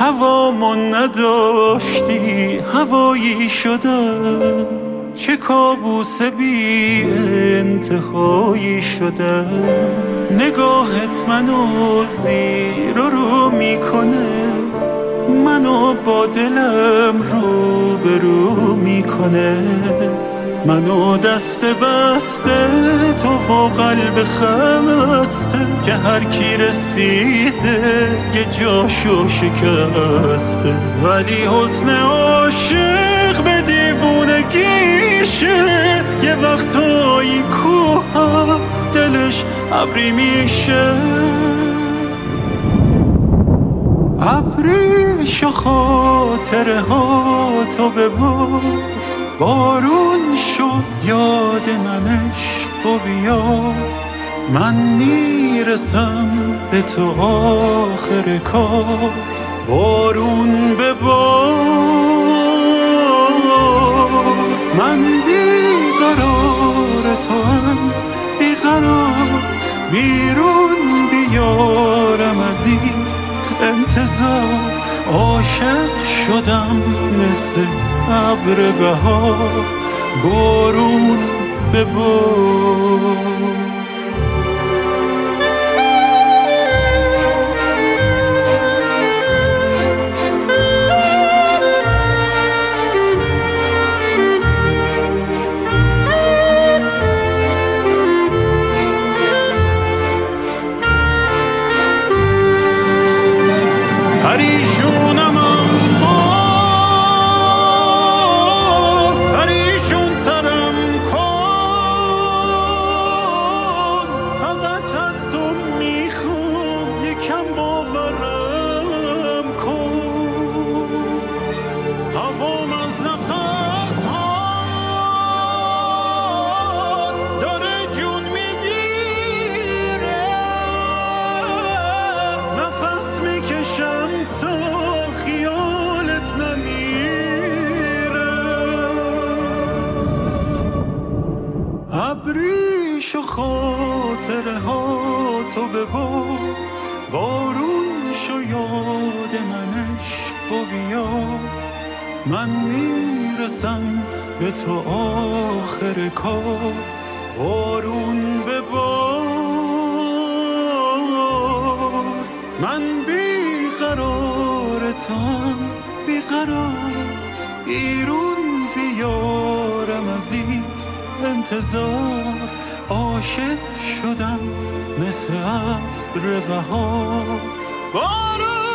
هوامون نداشتی هوایی شده. چه کابوس بی انتهایی شده. نگاهت منو زیر رو می‌کنه. منو با دلم رو به رو می‌کنه. منو دست بسته تو و قلب خسته که هر کی رسیده یه جاشو شکسته. ولی حسن عاشق به دیوونگیشه یه وقتایی کوه دلش ابری میشه. ابریش و خاطره ها تو ببار بارون شو یاد من عشق و بیا من می‌رسم به تو آخر کار. بارون به بار. من بیقرار تو هم بیقرار. بیرون بیارم از این انتظار. عاشق شدم مثل ابر بهار بارون به بار. باشم تا خیالت نمیره. ابریش و خاطره ها تو ببار بارون شو یاد منش و بیا من می‌رسم به تو آخر کار. قرار بی قرار بیقرار. بیرون بیارم از این انتظار. عاشق شدم مثل عبر بهار. بارون